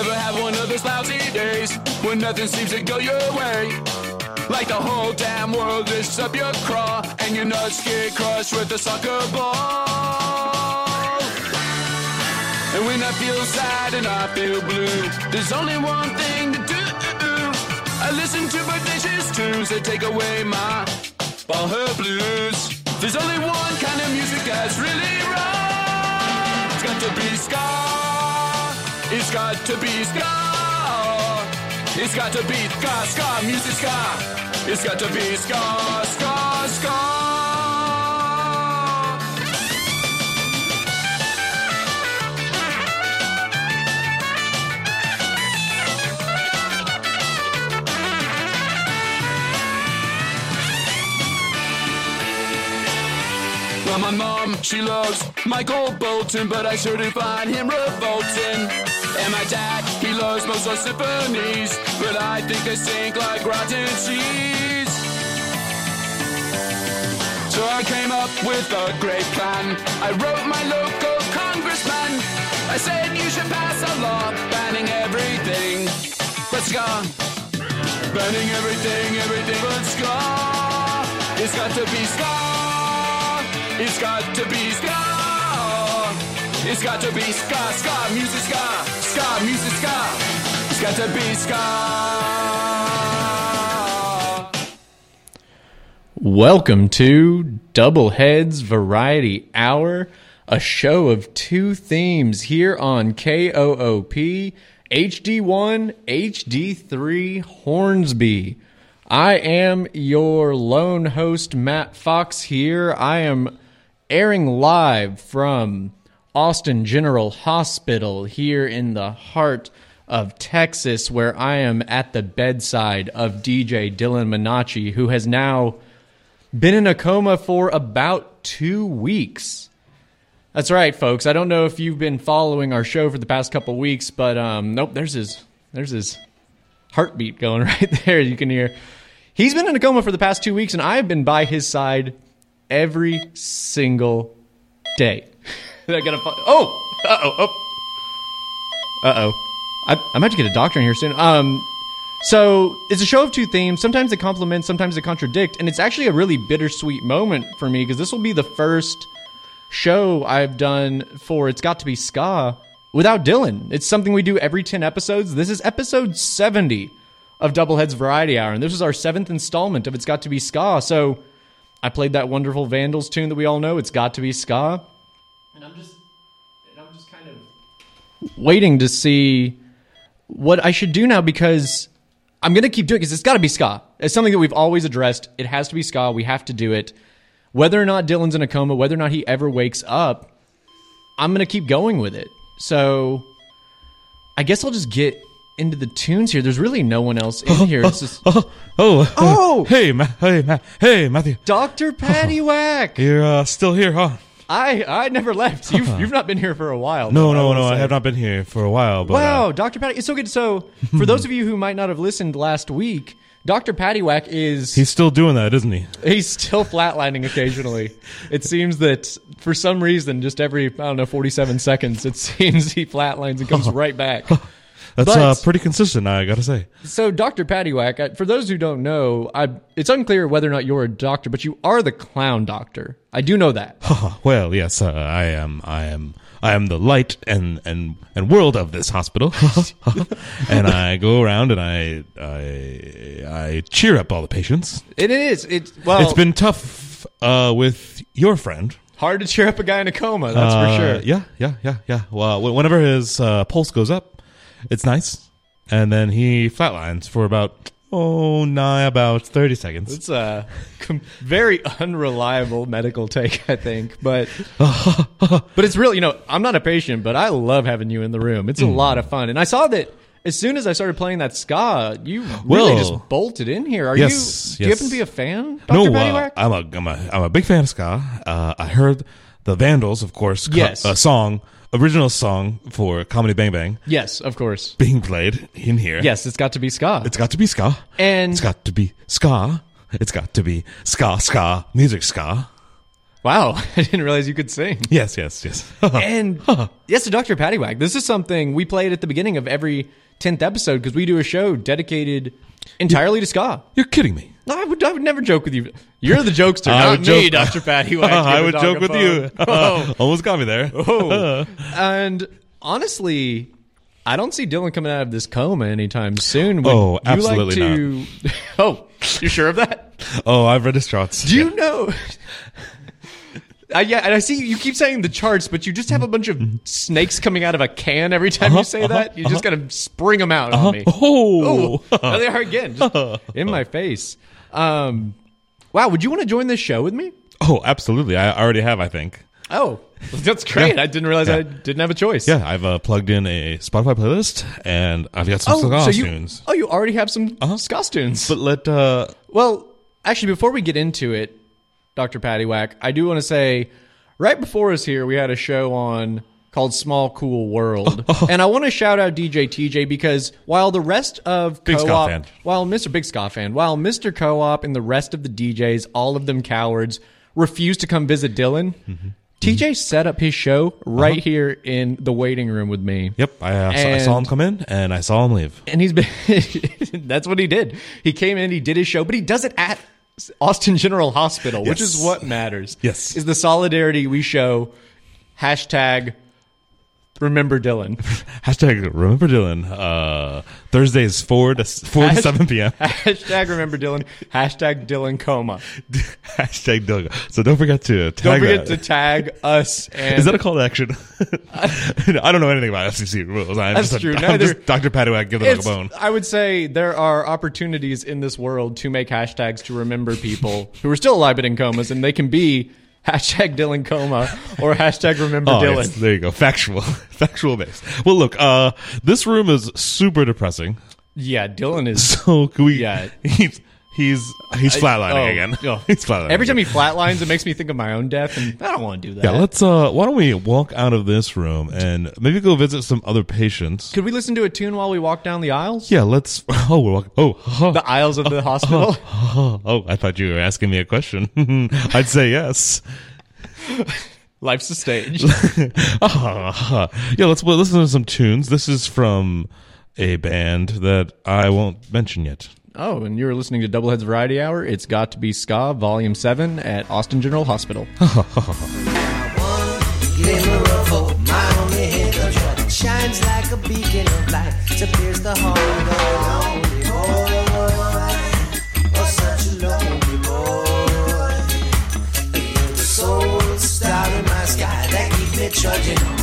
ever have one of those lousy days when nothing seems to go your way? Like the whole damn world lifts up your craw and your nuts get crushed with a soccer ball. And when I feel sad and I feel blue, there's only one thing to do. I listen to bodacious tunes that take away my ball her blues. There's only one kind of music that's really wrong. It's got to be ska. It's got to be ska, ska, music ska. It's got to be ska, My mom, she loves Michael Bolton, but I sure do find him revolting. And my dad, he loves Mozart symphonies, but I think they stink like rotten cheese. So I came up with a great plan. I wrote my local congressman. I said you should pass a law banning everything but ska. Banning everything, everything but ska. It's got to be ska. It's got to be ska. It's got to be ska, ska, music ska, ska, music ska. It's got to be ska. Welcome to Double Heads Variety Hour, a show of two themes here on KOOP HD1 HD3 Hornsby. I am your lone host, Matt Fox, here. I am airing live from Austin General Hospital here in the heart of Texas, where I am at the bedside of DJ Dillon Minacci, who has now been in a coma for about two weeks. That's right, folks. I don't know if you've been following our show for the past couple weeks, but um, nope, there's his there's his heartbeat going right there. You can hear. He's been in a coma for the past two weeks, and I have been by his side every single day. I gotta. fi- Oh, uh oh, uh oh. I, I might get a doctor in here soon. Um, so it's a show of two themes. Sometimes they complement, sometimes they contradict, and it's actually a really bittersweet moment for me because this will be the first show I've done for It's Got to Be Ska without Dillon. It's something we do every 10 episodes. This is episode 70 of Double Heads Variety Hour, and this is our seventh installment of It's Got to Be Ska. So I played that wonderful Vandals tune that we all know. It's got to be ska. And I'm just, and I'm just kind of waiting to see what I should do now because I'm gonna keep doing it because it's got to be ska. It's something that we've always addressed. It has to be ska. We have to do it. Whether or not Dillon's in a coma, whether or not he ever wakes up, I'm gonna keep going with it. So I guess I'll just get into the tunes here. There's really no one else in here. It's just Oh, oh, Oh! hey, Ma- hey, Ma- hey, Matthew, Dr. Paddy Whack. you're uh, still here, huh? I I never left. You've you've not been here for a while. No, no, no, I have not been here for a while. But, Wow, uh, Dr. Paddy, it's so good. So, for those of you who might not have listened last week, Dr. Paddy Whack is he's still doing that, isn't he? he's still flatlining occasionally. it seems that for some reason, just every I don't know, forty-seven seconds, it seems he flatlines and comes right back. That's But- uh, pretty consistent, I gotta say. So, Dr. Paddy Whack, for those who don't know, I, it's unclear whether or not you're a doctor, but you are the clown doctor. I do know that. well, yes, uh, I am. I am. I am the light and and and world of this hospital, and I go around and I I I cheer up all the patients. It is. It's well, it's been tough uh, with your friend. hard to cheer up a guy in a coma. That's Uh, for sure. Yeah, yeah, yeah, yeah. Well, whenever his uh, pulse goes up, it's nice, and then he flatlines for about oh, nigh about thirty seconds. It's a com- very unreliable medical take, I think, but but it's really you know I'm not a patient, but I love having you in the room. It's a lot of fun, and I saw that as soon as I started playing that ska, you really Well- just bolted in here. Are Yes, you? Do you yes. happen to be a fan, Dr. no, uh, Paddy Whack? I'm a I'm a I'm a big fan of ska. Uh, I heard the Vandals, of course, co- Yes. a song, original song for Comedy Bang Bang yes, of course. being played in here. Yes, it's got to be ska. it's got to be ska. and It's got to be ska. It's got to be ska ska music ska. Wow, I didn't realize you could sing. Yes, yes, yes. And yes, to Dr. Paddy Whack. This is something we played at the beginning of every 10th episode because we do a show dedicated entirely to ska. You're kidding me. No, I would, I would never joke with you. You're the jokester, I not would me, joke- Dr. Paddy Whack. I Give a would joke with you. bone. Oh. Almost got me there. Oh. and honestly, I don't see Dillon coming out of this coma anytime soon. Would Oh, you absolutely like to... oh, you sure of that? Oh, I've read his charts. Do you know? Uh, yeah, and I see you keep saying the charts, but you just have a bunch of snakes coming out of a can every time you say that. You just gotta spring them out on me. Oh, Oh, there they are again, just in my face. Um, wow, would you want to join this show with me? oh, absolutely. I already have. I think. Oh, that's great. Yeah. I didn't realize Yeah. I didn't have a choice. Yeah, I've uh, plugged in a Spotify playlist, and I've got some Oh, ska so you, tunes. oh, you already have some ska tunes. But let uh, Well, actually, before we get into it, Dr. Paddy Whack, I do want to say right before us here, we had a show on called Small Cool World. and I want to shout out DJ TJ because while the rest of Big Co-op, fan. while Mr. Big Ska fan, while Mr. Co-op and the rest of the DJs, all of them cowards, refused to come visit Dillon, Mm-hmm. TJ set up his show right here in the waiting room with me. yep, I, uh, saw, I saw him come in, and I saw him leave. and he's been that's what he did he came in he did his show but he does it at austin general hospital which is what matters Yes. is the solidarity we show hashtag remember dillon Hashtag remember Dillon. Uh, Thursdays four to four to seven p.m. hashtag remember dillon hashtag dillon coma Hashtag Dillon. So don't forget to tag don't forget that. to tag us and Is that a call to action? I don't know anything about FCC rules. I'm That's just, true. Neither- just Dr. Paddy Whack give them a bone. I would say there are opportunities in this world to make hashtags to remember people who are still alive but in comas, and they can be hashtag Dillon coma or hashtag remember Oh, Dillon. there you go. Factual, factual base. Well, look, uh, this room is super depressing. Yeah, Dillon is. So can we? Yeah. he's he's he's flatlining oh, again. oh. He's flatlining. Every time he flatlines, it makes me think of my own death, and I don't want to do that. yeah, let's. Uh, why don't we walk out of this room and maybe go visit some other patients? Could we listen to a tune while we walk down the aisles? Yeah, let's. Oh, we're walking. Oh, oh, The aisles of the hospital. oh, oh, I thought you were asking me a question. I'd say yes. Life's a stage. Ah, yeah, let's listen to some tunes. This is from a band that I won't mention yet. Oh, and you're listening to Double Heads Variety Hour. It's got to be Ska, Volume 7 at Austin General Hospital. glimmer of hope. My only hint of joy shines like a beacon of light to pierce the heart of a lonely boy. Oh, such a lonely boy. You're the sole star in my sky that keeps me trudging on.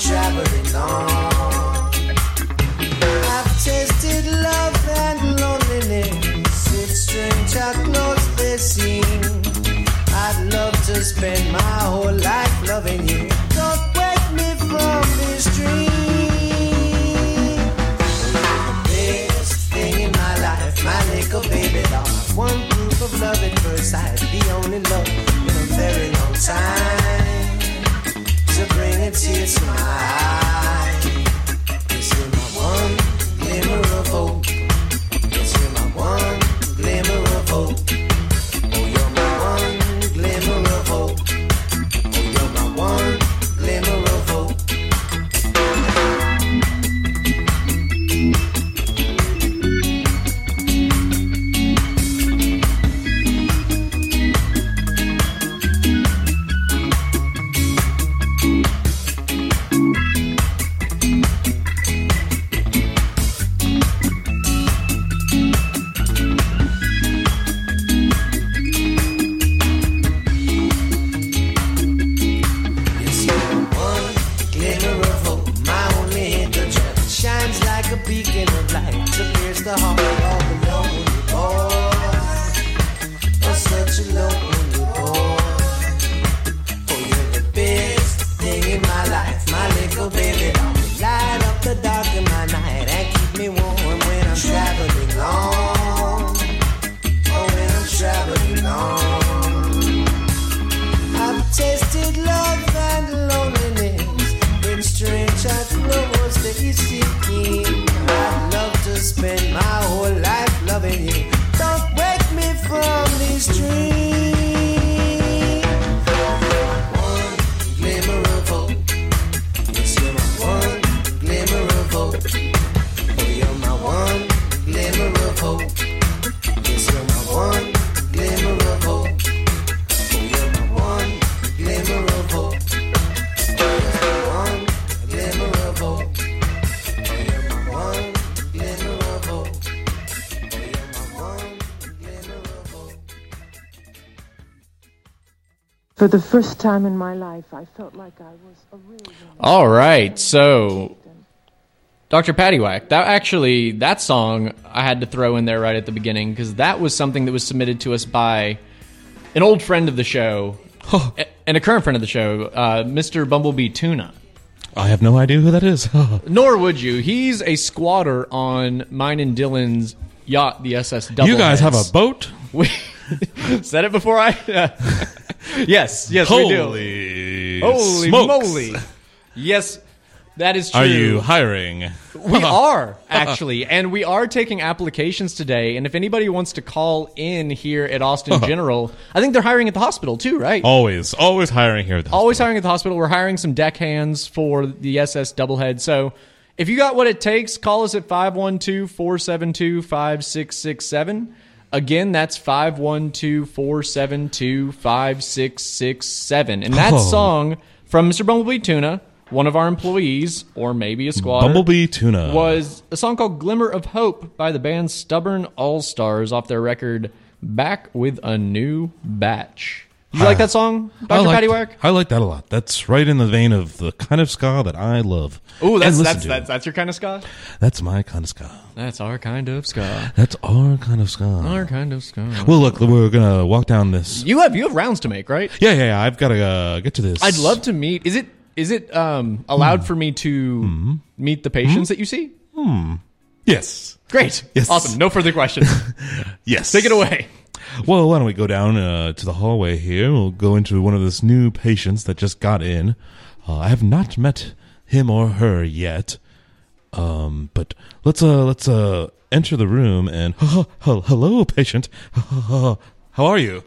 Traveling on. I've tasted love and loneliness. It's strange how close they seem. I'd love to spend my whole life loving you. Don't wake me from this dream. The best thing in my life, my little baby doll. One proof of love at first sight, the only love in a very long time. So bring a tear to my eye. The first time in my life, I felt like I was a real woman. All right, so Dr. Paddy Whack, that actually that song I had to throw in there right at the beginning because that was something that was submitted to us by an old friend of the show and a current friend of the show, uh, Mr. Bumblebee Tuna. I have no idea who that is. Nor would you. He's a squatter on mine and Dillon's yacht, the SS Double. you guys have a boat? We said it before I. yes, yes, we do. Holy, Holy smokes. moly! Yes, that is true. Are you hiring? We are actually, and we are taking applications today. And if anybody wants to call in here at Austin General, I think they're hiring at the hospital too, right? Always, always hiring here. At the Always hiring at the hospital. We're hiring some deckhands for the SS Doublehead. So if you got what it takes, call us at 512 472 5667. Again, that's 512 472 5667. And that Oh. song from Mr. Bumblebee Tuna, one of our employees, or maybe a squad. Bumblebee Tuna was a song called Glimmer of Hope by the band Stubborn All Stars off their record Back with a New Batch. You like that song, Dr. like, Paddy Whack? I like that a lot. That's right in the vein of the kind of ska that I love. Oh, and that's that's, that's that's your kind of ska. That's my kind of ska. That's our kind of ska. That's our kind of ska. Our kind of ska. well, look, we're gonna walk down this. You have you have rounds to make, right? Yeah, yeah, yeah. I've got to uh, get to this. I'd love to meet. Is it is it um, allowed for me to meet the patients that you see? Yes, Great. Yes. Awesome. No further questions. yes. Take it away. Well, why don't we go down uh, to the hallway here? We'll go into one of those new patients that just got in. Uh, I have not met him or her yet, um, but let's uh let's uh enter the room and hello, patient. How are you?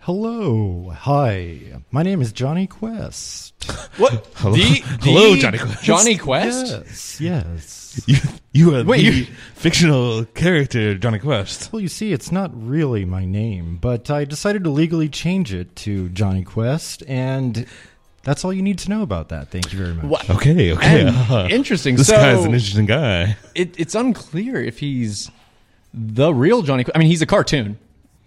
Hello. Hi. My name is Jonny Quest. What? Hello- The- hello, the Jonny Quest. Jonny Quest. Yes. Yes. You you are Wait, the you- fictional character Jonny Quest. Well, you see, it's not really my name, but I decided to legally change it to Jonny Quest, and that's all you need to know about that. Thank you very much. What? Okay, okay. And uh, interesting. This so guy's an interesting guy. it, it's unclear if he's the real Johnny. Qu- I mean, he's a cartoon.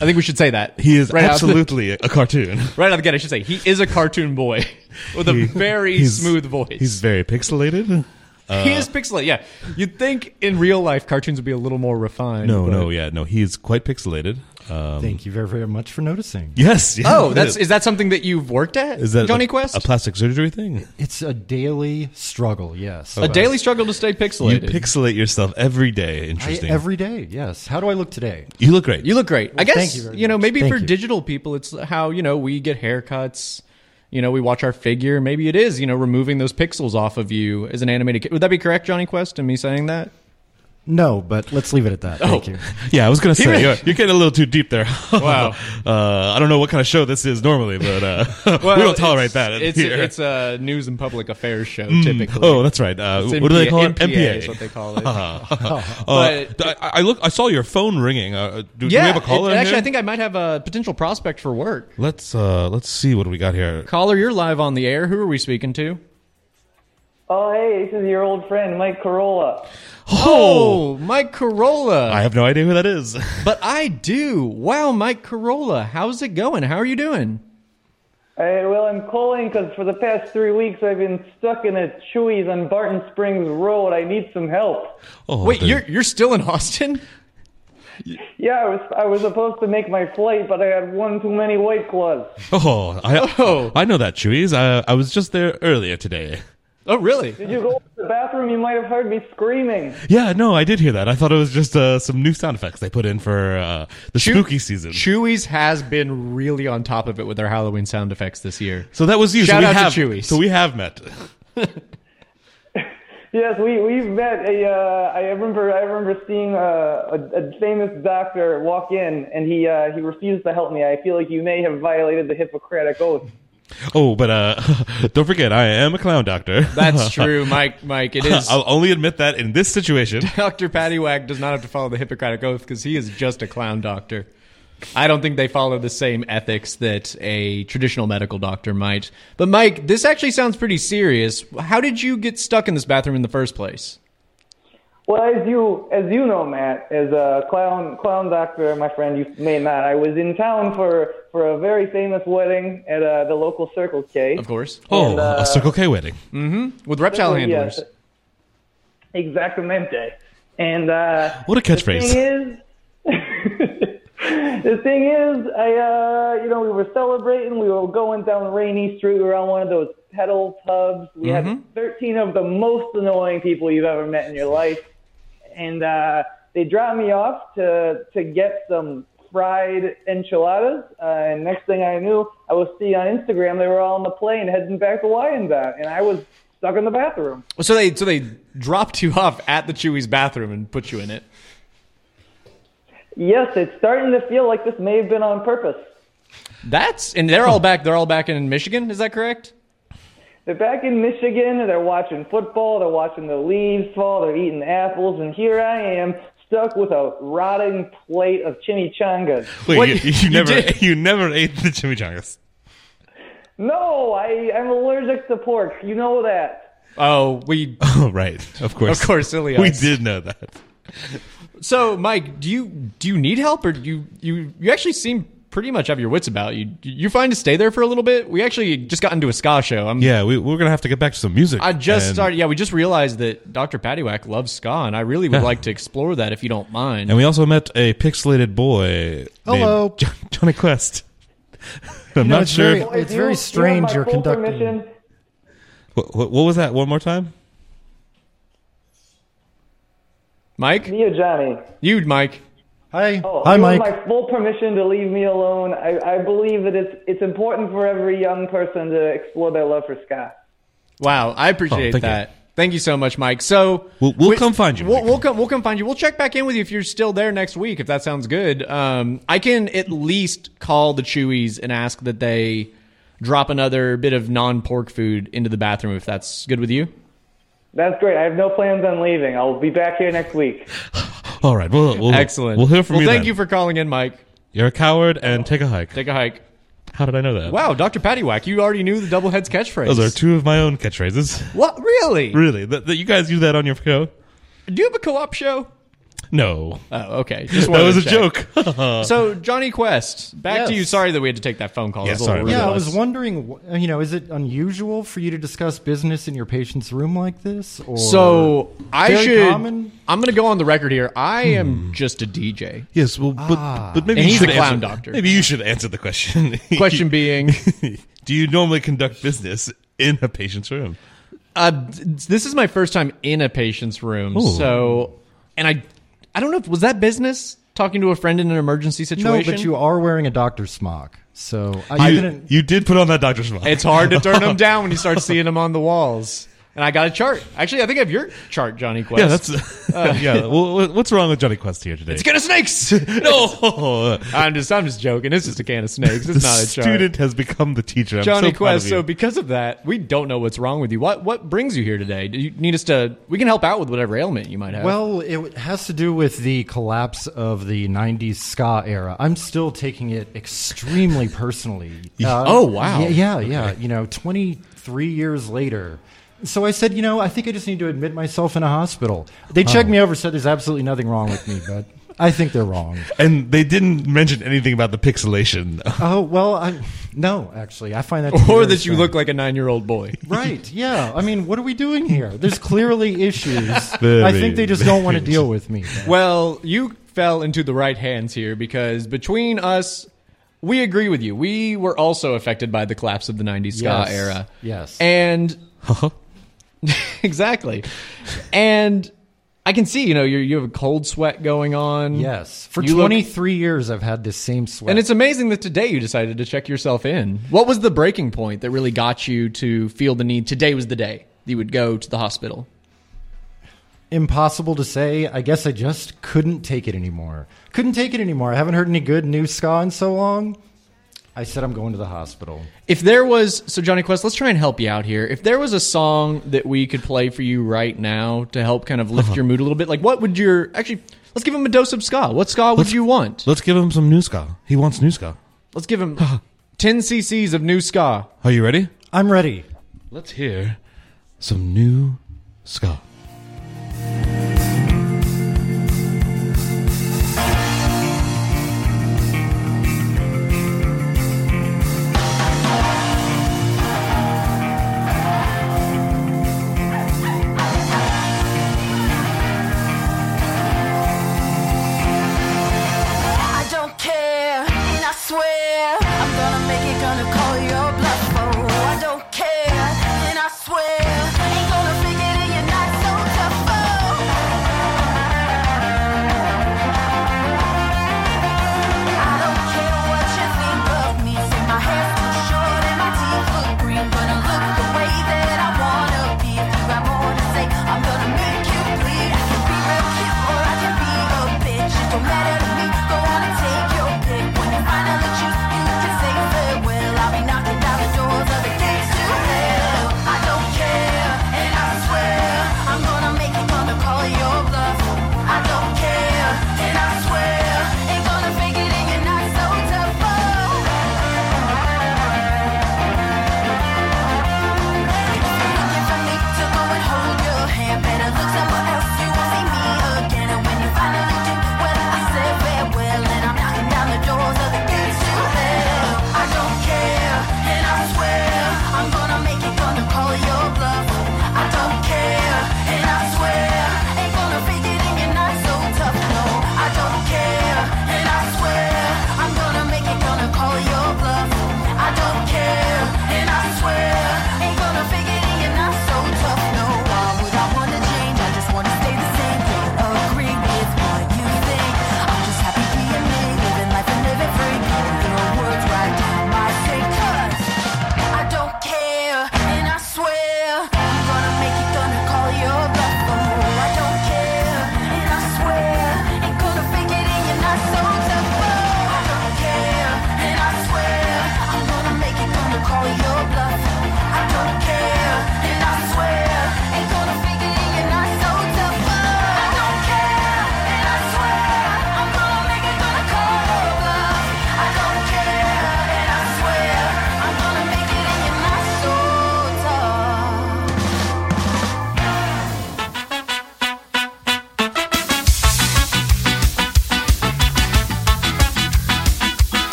I think we should say that. He is right out the- absolutely a cartoon. right out of the gate. I should say he is a cartoon boy with a very smooth voice. He's very pixelated. He is pixelated. Yeah, you'd think in real life cartoons would be a little more refined. No, but- no, yeah, no. He is quite pixelated. Um, Thank you very, very much for noticing. yes. Yeah, Oh, it that's is. is that something that you've worked at? Is that Johnny like Quest? a plastic surgery thing? It's a daily struggle, yes. a daily struggle to stay pixelated. You pixelated. pixelate yourself every day. I, Interesting. every day, yes. How do I look today? you look great. You look great. I guess thank you very you know much. maybe Thank for you. digital people, it's how you know we get haircuts. You know, we watch our figure. Maybe it is you know removing those pixels off of you as an animated. Would that be correct, Jonny Quest? And me saying that? No, but let's leave it at that. Thank Oh. you. yeah, I was gonna say you're, you're getting a little too deep there. Wow. uh, I don't know what kind of show this is normally, but uh, we don't tolerate it's, that It's here. it's a news and public affairs show typically. oh, that's right. Uh, It's what do they call it? NPA is what they call it. Uh, But- I, I look. I saw your phone ringing. Uh, do, do we have a caller? it- actually, here? I think I might have a potential prospect for work. Let's uh, let's see what we got here. Caller, you're live on the air. Who are we speaking to? Oh, hey, this is your old friend, Mike Corolla. Oh. oh, Mike Corolla. I have no idea who that is. but I do. Wow, Mike Corolla. How's it going? How are you doing? Hey, well, I'm calling because for the past three weeks I've been stuck in a Chuy's on Barton Springs Road. I need some help. Oh, Wait, the- you're you're still in Austin? Yeah, I was I was supposed to make my flight, but I had one too many white claws. Oh, I, Oh. I know that, Chuy's. I, I was just there earlier today. Oh, really? Did you go to the bathroom? You might have heard me screaming. Yeah, no, I did hear that. I thought it was just uh, some new sound effects they put in for uh, the spooky season. Chuy's has been really on top of it with their Halloween sound effects this year. So that was you. Shout so we out to Chuy's. So we have met. Yes, we we've met. A, uh, I remember I remember seeing uh, a, a famous doctor walk in, and he uh, he refused to help me. I feel like you may have violated the Hippocratic oath. Oh, but uh, don't forget, I am a clown doctor. That's true, Mike. Mike, it is. I'll only admit that in this situation. Dr. Paddy Whack does not have to follow the Hippocratic Oath because he is just a clown doctor. I don't think they follow the same ethics that a traditional medical doctor might. But Mike, this actually sounds pretty serious. How did you get stuck in this bathroom in the first place? Well, as you as you know, Matt, as a clown clown doctor, my friend, you may not. I was in town for for a very famous wedding at uh, the local Circle K. Of course. Oh, And, uh, a Circle K wedding. Mm-hmm. With reptile Yes, handlers. Exactamente. And uh, What a the catchphrase. thing is, the thing is, I uh, you know we were celebrating. We were going down Rainey Street. We were on one of those pedal pubs. We Mm-hmm. had 13 of the most annoying people you've ever met in your life, and uh, they dropped me off to to get some fried enchiladas. Uh, and next thing I knew, I was seeing on Instagram they were all on the plane heading back to Wyandotte, and I was stuck in the bathroom. So they so they dropped you off at the Chuy's bathroom and put you in it. Yes, it's starting to feel like this may have been on purpose. That's and they're all back. They're all back in Michigan. Is that correct? They're back in Michigan. They're watching football. They're watching the leaves fall. They're eating apples, and here I am stuck with a rotting plate of chimichangas. Wait, What? you, you You never did? you never ate the chimichangas. No, I, I'm allergic to pork. You know that. Oh, we. Oh, right. Of course. Of course, silly We did know that. So, Mike, do you do you need help, or do you you you actually seem pretty much have your wits about you? You fine to stay there for a little bit? We actually just got into a ska show. I'm, Yeah, we, we're gonna have to get back to some music. I just and, started. Yeah, we just realized that Dr. Paddy Whack loves ska, and I really would Yeah. like to explore that if you don't mind. and we also met a pixelated boy. Hello. named Jonny Quest. I'm know, not it's sure. very- if- It's very you have strange my you're conducting- what, what what was that? One more time. Mike, Me or Johnny? you, Mike. Hi. Oh, Hi, you Mike. have my full permission to leave me alone. I, I believe that it's it's important for every young person to explore their love for ska. Wow, I appreciate Oh, thank you. that. Thank you so much, Mike. So We'll- we'll we- come find you, We'll, we'll come. We'll come find you. We'll check back in with you if you're still there next week. If that sounds good. Um, I can at least call the Chuy's and ask that they drop another bit of non-pork food into the bathroom if that's good with you. That's great. I have no plans on leaving. I'll be back here next week. All right. We'll, we'll Excellent. We'll hear from well, you. thank then. you for calling in, Mike. You're a coward and take a hike. Take a hike. How did I know that? Wow, Dr. Paddy Whack, you already knew the double heads catchphrase. Those are two of my own catchphrases. What? Really? really? That, you guys use that on your show? Do you have a co-op show? No. Oh, okay. Just That wanted was to a check. joke. So, Jonny Quest, back to Yes. you. Sorry that we had to take that phone call. Yeah, It was a little sorry. rude Yeah, of I was us. wondering, wh- you know, is it unusual for you to discuss business in your patient's room like this? Or So I Very should. common? I'm going to go on the record here. I am just a DJ. yes. Well, but, Ah. but maybe And you he's should the clown answer, doctor. Maybe you should answer the question. Question being, Do you normally conduct business in a patient's room? uh, this is my first time in a patient's room. Ooh. So, and I, I don't know. if Was that business? Talking to a friend in an emergency situation? no, situation. but you are wearing a doctor's smock. So I You, didn't. you did put on that doctor's smock. It's hard to turn them down when you start seeing them on the walls. And I got a chart. Actually, I think I have your chart, Jonny Quest. yeah, that's yeah. Well, what's wrong with Jonny Quest here today? It's can of snakes. no. I'm just, I'm just joking. It's just a can of snakes. It's the not a chart. student has become the teacher. I'm Johnny so proud Quest. of So because of that, we don't know what's wrong with you. What what brings you here today? Do you need us to? We can help out with whatever ailment you might have. Well, it has to do with the collapse of the '90s ska era. I'm still taking it extremely personally. Uh, Oh, wow. Yeah, yeah, yeah. You know, 23 years later. So I said, you know, I think I just need to admit myself in a hospital. They checked oh. me over, said there's absolutely nothing wrong with me, but I think they're wrong. and they didn't mention anything about the pixelation. Oh well, I no, actually, I find that. or that you look like a nine year old boy. Right. Yeah. I mean, what are we doing here? There's clearly issues. Very, I think they just don't want to deal with me. Well, you fell into the right hands here because between us, we agree with you. We were also affected by the collapse of the '90s ska Yes. era. Yes. and exactly, and I can see you know you you have a cold sweat going on. Yes. For You look- 23 years, I've had this same sweat. And it's amazing that today you decided to check yourself in. What was the breaking point that really got you to feel the need? Today was the day you would go to the hospital. impossible to say. I guess I just couldn't take it anymore. Couldn't take it anymore. I haven't heard any good new ska in so long. I said I'm going to the hospital. If there was, so Jonny Quest, let's try and help you out here. If there was a song that we could play for you right now to help kind of lift uh-huh. your mood a little bit, like what would your actually? Let's give him a dose of ska. What ska would you want? Let's give him some new ska. He wants new ska. Let's give him ten cc's of new ska. Are you ready? I'm ready. Let's hear some new ska.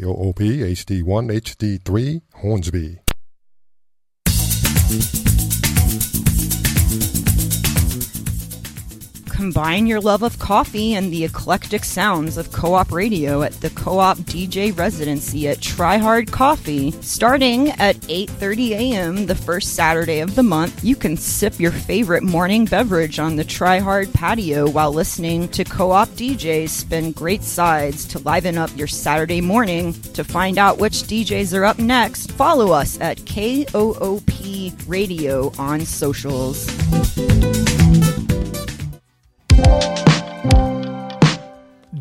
KOOP HD1 HD3 Hornsby. Combine your love of coffee and the eclectic sounds of co-op radio at the co-op DJ residency at Try Hard Coffee. Starting at 8:30 a.m. the first Saturday of the month, you can sip your favorite morning beverage on the Try Hard patio while listening to co-op DJs spin great sides to liven up your Saturday morning. To find out which DJs are up next, follow us at KOOP Radio on socials.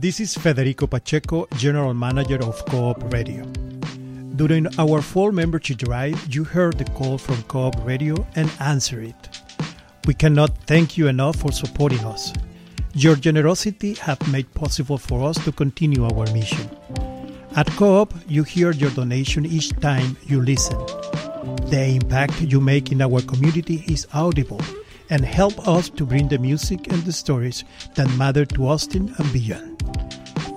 This is Federico Pacheco, General Manager of Co-op Radio. During our fall membership drive, you heard the call from Co-op Radio and answered it. We cannot thank you enough for supporting us. Your generosity have made possible for us to continue our mission. At Co-op, you hear your donation each time you listen. The impact you make in our community is audible and help us to bring the music and the stories that matter to Austin and beyond.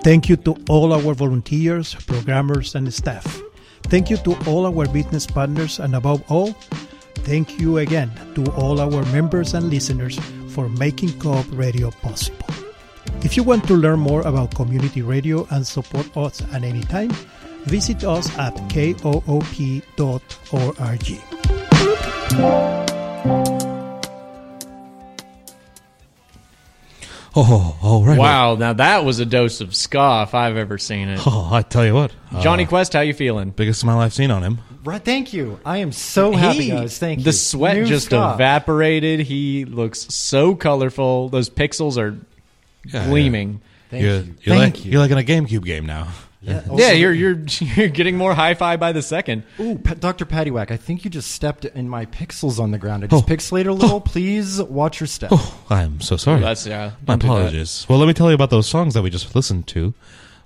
Thank you to all our volunteers, programmers, and staff. Thank you to all our business partners, and above all, thank you again to all our members and listeners for making Co-op Radio possible. If you want to learn more about community radio and support us at any time, visit us at koop.org. Oh, all right. Wow, now that was a dose of ska if I've ever seen it. Oh, I tell you what. Johnny uh, Quest, how you feeling? biggest smile I've seen on him. Right, thank you. I am so happy, He- guys. Thank you. The sweat New just Scott. evaporated. He looks so colorful. Those pixels are Yeah, gleaming. Thank you're, you. You're Thank like, you. You're like in a GameCube game now. Yeah, Yeah, you're you're you're getting more hi-fi by the second. Ooh, Pa- Dr. Paddy Whack, I think you just stepped in my pixels on the ground. I just Oh. pixelated a little. Oh. Please watch your step. Oh, I'm so sorry. That's yeah. My don't do that. apologies. Well, let me tell you about those songs that we just listened to.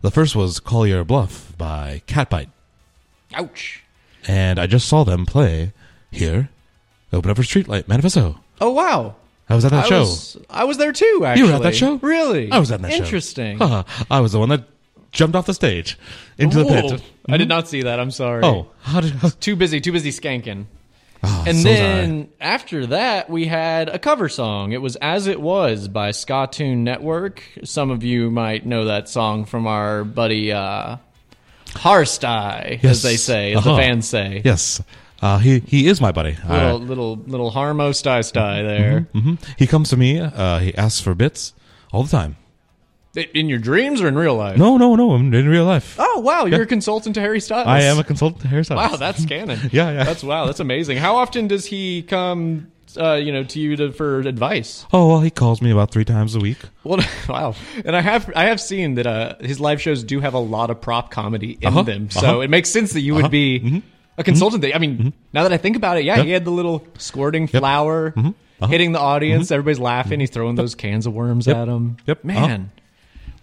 The first was Call Your Bluff by Catbite. Ouch. And I just saw them play here. Open up for Streetlight Manifesto. Oh wow. I was at that I show. Was, I was there too. Actually, You were at that show? Really? I was at that show. Interesting. Haha. I was the one that jumped off the stage into the Whoa. pit. I did not see that. I'm sorry. Oh, how did, too busy. Too busy skanking. Oh, and so then after that, we had a cover song. It was As It Was by Skatoon Network. Some of you might know that song from our buddy uh, Harstai, as they say, as Uh-huh. the fans say. Yes. Uh, he he is my buddy. Little, little, little Harmo Sty Sty there. hmm He comes to me. Uh, he asks for bits all the time. In your dreams or in real life? No, no, no. In in real life. Oh, wow. You're Yeah. a consultant to Harry Styles. I am a consultant to Harry Styles. Wow, that's canon. Yeah, yeah. That's wow. That's amazing. How often does he come, uh, you know, to you to, for advice? Oh well, he calls me about three times a week. Well, wow. And I have I have seen that uh, his live shows do have a lot of prop comedy in Uh-huh, them, so uh-huh. it makes sense that you Uh-huh. would be a consultant. That, I mean, now that I think about it, yeah, Yep. he had the little squirting flour Uh-huh. hitting the audience. Everybody's laughing. He's throwing those cans of worms Yep. at him. Yep. man.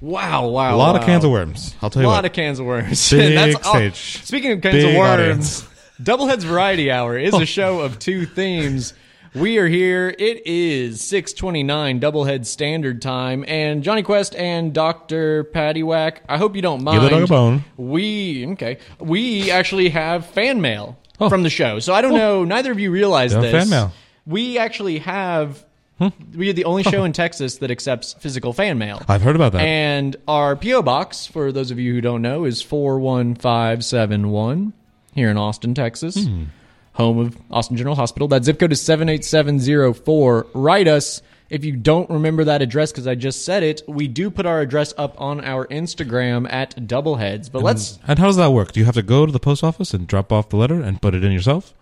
Wow, wow, a lot of cans of worms. I'll tell you a what. lot of cans of worms. Big That's stage. Speaking of cans Big of worms. Double Heads Variety Hour is Oh. a show of two themes. We are here. It is 629 Doublehead Standard Time. And Jonny Quest and Dr. Paddy Whack, I hope you don't mind. Give the dog a bone. We, okay. We actually have fan mail oh. from the show. So I don't oh. know, neither of you realize Yeah, this. fan mail. We actually have, we are the only show in Texas that accepts physical fan mail. I've heard about that. And our P.O. Box, for those of you who don't know, is 41571 here in Austin, Texas, Hmm. home of Austin General Hospital. That zip code is 78704. Write us. If you don't remember that address because I just said it, we do put our address up on our Instagram at Doubleheads. But let's, And how does that work? Do you have to go to the post office and drop off the letter and put it in yourself?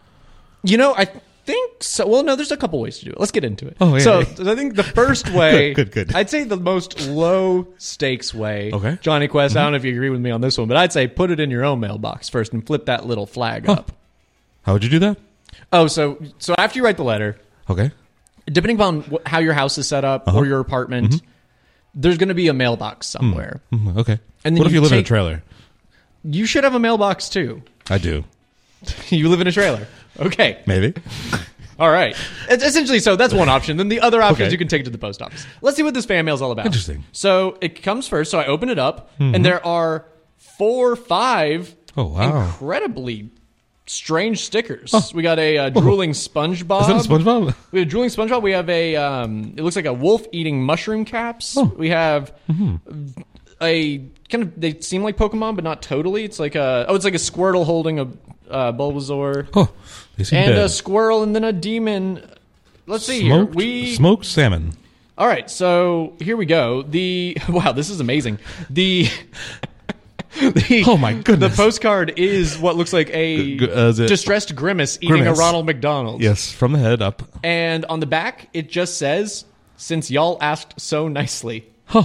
you know, I think so. Well, no, there's a couple ways to do it. Let's get into it. Oh, yeah, so, yeah. I think the first way, Good, good, good. I'd say the most low stakes way. Okay. Mm-hmm. Jonny Quest, I don't know if you agree with me on this one, but I'd say put it in your own mailbox first and flip that little flag up. How would you do that? Oh, so so after you write the letter, Okay. depending upon how your house is set up Uh-huh. or your apartment, there's going to be a mailbox somewhere. Mhm, Okay. And then what if you you live in a trailer? You should have a mailbox too. I do. you live in a trailer. Okay. Maybe. All right. It's essentially, so that's one option. Then the other option is Okay. you can take it to the post office. Let's see what this fan mail is all about. Interesting. So it comes first. So I open it up, and there are four, five Oh, wow. incredibly strange stickers. We got a uh, drooling SpongeBob. Is that a SpongeBob? We have a drooling SpongeBob. We have a. Um, it looks like a wolf eating mushroom caps. Oh. We have Mm-hmm. a kind of. They seem like Pokemon, but not totally. It's like a. Oh, it's like a Squirtle holding a uh, Bulbasaur. Oh, they seem and dead. a squirrel, and then a demon. Let's see here. smoked, We smoked salmon. all right, so here we go. The wow, this is amazing. The, the Oh, my goodness. The postcard is what looks like a G- g- uh, is it- distressed grimace eating Grimace. a Ronald McDonald. Yes, from the head up. And on the back, it just says, "Since y'all asked so nicely." Huh.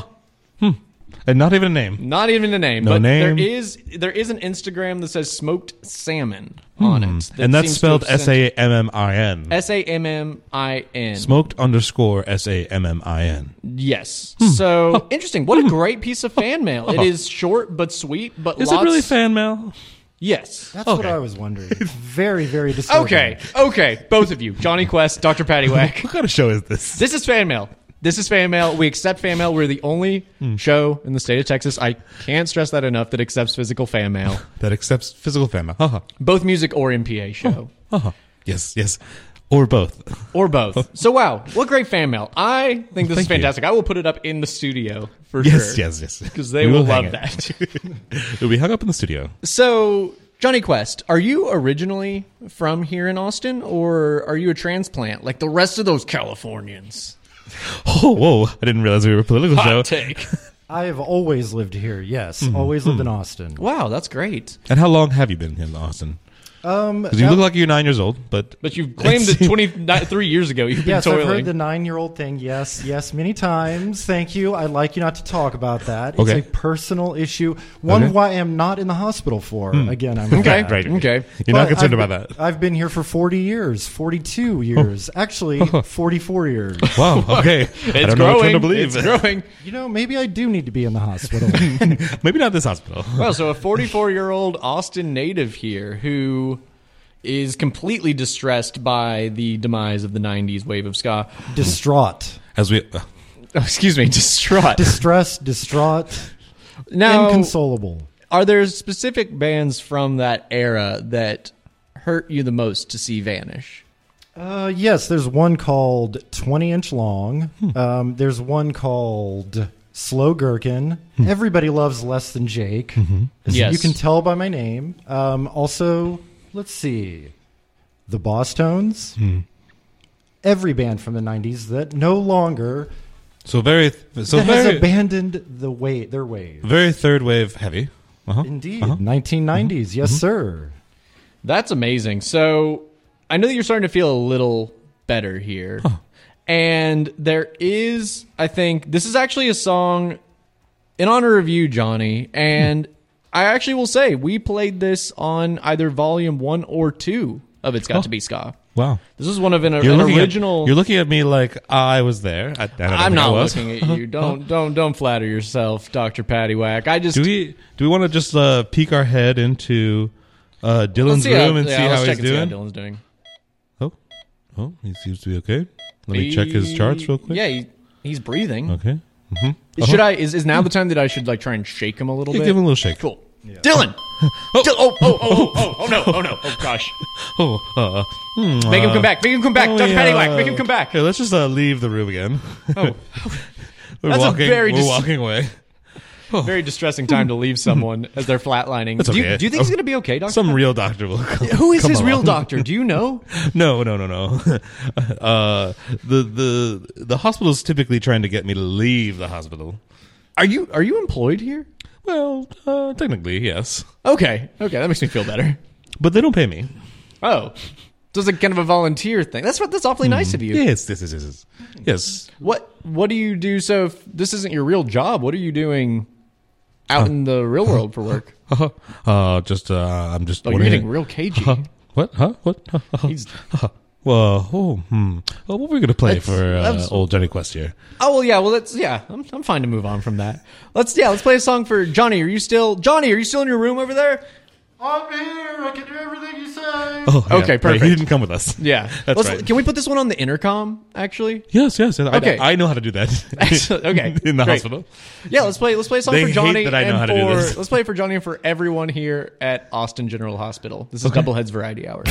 Hmm. And not even a name. Not even a name, No but name. is there is an Instagram that says smoked salmon on Hmm. it, that And that's seems to spelled have S sent- A M M I N. S A M M I N. Smoked underscore S A M M I N. Yes. Hmm. So interesting. What a great piece of fan mail. It is short but sweet, but Is lots... it really fan mail? Yes. That's what I was wondering. Very, very disturbing. Okay. Okay. Both of you, Jonny Quest, Dr. Paddy Whack. What kind of show is this? This is fan mail. This is fan mail. We accept fan mail. We're the only Hmm. show in the state of Texas. I can't stress that enough. That accepts physical fan mail, That accepts physical fan mail. Haha. both music or MPA show. Haha. Yes, yes. Or both. Or both. So wow, what great fan mail! I think this is Thank you. fantastic. I will put it up in the studio for Yes, sure. yes, yes. Yes. Because they We will, will love it. that. It'll be hung up in the studio. So, Jonny Quest, are you originally from here in Austin, or are you a transplant like the rest of those Californians? Oh, whoa. I didn't realize we were a political show. Hot take. I have always lived here. Yes, Mhm. always lived in Austin. Wow, that's great. And how long have you been in Austin? Um, Because you now- look like you're nine years old, but But you claimed that 23 years ago you've been Yes, I've heard the nine-year-old thing. Yes, yes, many times. Thank you. I'd like you not to talk about that. It's Okay. a personal issue. One Okay. why I am not in the hospital for. Hmm. Again, I'm Okay, glad. right. okay. You're not concerned I've about that. I've been here for 40 years, 42 years, actually 44 years. Wow. Okay. I It's don't know which growing. to believe. It's growing. You know, maybe I do need to be in the hospital. Maybe not this hospital. Well, so a 44 year old Austin native here who is completely distressed by the demise of the 90s wave of ska. Distraught. As we. Uh, Oh, excuse me, distraught. Distressed, distraught, now, inconsolable. are there specific bands from that era that hurt you the most to see vanish? Uh, yes, there's one called 20 Inch Long. Um, there's one called Slow Gherkin. Everybody loves Less Than Jake. As Yes. You can tell by my name. Um, also, let's see. The Bosstones. Every band from the 90s that no longer So very, so that has abandoned the way, their ways. very third wave heavy. Uh-huh. Indeed. Uh-huh. 1990s. Yes, sir. That's amazing. So I know that you're starting to feel a little better here. And there is, I think, this is actually a song in honor of you, Jonny. And I actually will say we played this on either volume one or two of It's Got Oh. to Be Ska. Wow. This is one of an, You're an original. At, you're looking at me like I was there. I, I don't I'm think I not was. looking at you. Don't don't don't flatter yourself, Doctor Paddy Whack. I just Do we do we want to just uh, peek our head into uh, Dillon's see how- room and yeah, see how he's and see doing? Dillon's doing. Oh, oh, he seems to be okay. Let me check his charts real quick. Yeah, he, he's breathing. Okay. Mm-hmm. Should I? Is, is now the time that I should like try and shake him a little Yeah, bit? give him a little shake. Cool. Dillon. oh. Dil- oh, oh, oh, oh, oh, oh, no, oh no, oh gosh. Oh, uh, hmm, Make him uh, come back. Make him come back. oh, Dr. Paddy Whack, make him come back. Here, let's just uh, leave the room again. Oh. we're That's a walking. very we're dis- walking away. Very distressing time to leave someone as they're flatlining. That's do, you, okay. do you think he's going to be okay, Doctor? Some real doctor will come. Who is come his real doctor? Do you know? No, no, no, no. uh, the the the hospital's typically trying to get me to leave the hospital. Are you are you employed here? Well, uh, technically, yes, Okay, okay, that makes me feel better. but they don't pay me. Oh, so it's like kind of a volunteer thing. That's what. That's awfully nice of you. Yes, this is yes, yes. What What do you do? So if this isn't your real job, what are you doing out in the real world for work? uh, just uh, I'm just. Oh, you're wondering- getting real cagey. What? Huh? What? He's- well, oh, hmm. Well, what are we gonna play That's- for uh, that's- old Jonny Quest here? Oh well, yeah. Well, let's yeah. I'm I'm fine to move on from that. Let's yeah. Let's play a song for Jonny. Are you still Jonny? Are you still in your room over there? I'm here. I can do everything you say. Oh, yeah, Okay, right, perfect. He didn't come with us. Yeah. that's Let's, right. Can we put this one on the intercom? Actually. Yes, yes. yes. I- Okay. I, know how to do that. Okay, in the great. hospital. Yeah. Let's play. Let's play a song They for hate Jonny. that I know and how to do for- this. Let's play it for Jonny and for everyone here at Austin General Hospital. This is Double Heads Variety Hour.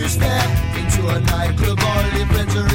You stare. Into a nightclub, your friends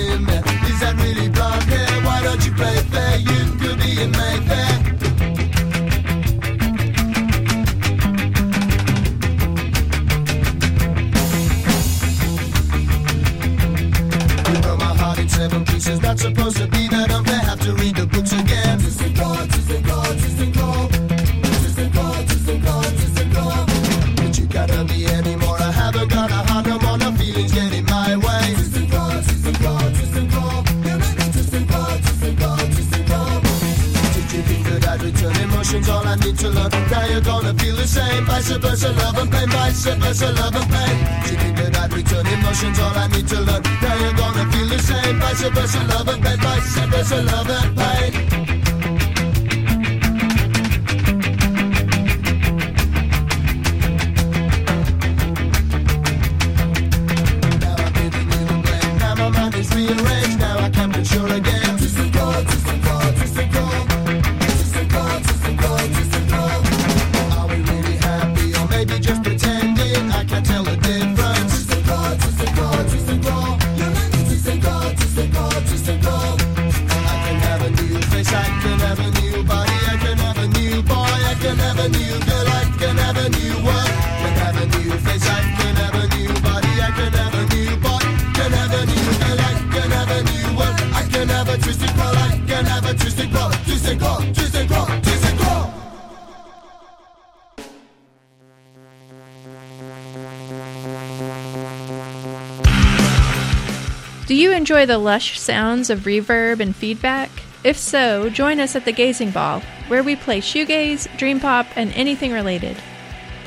Do you enjoy the lush sounds of reverb and feedback? If so, join us at the Gazing Ball, where we play shoegaze, dream pop, and anything related.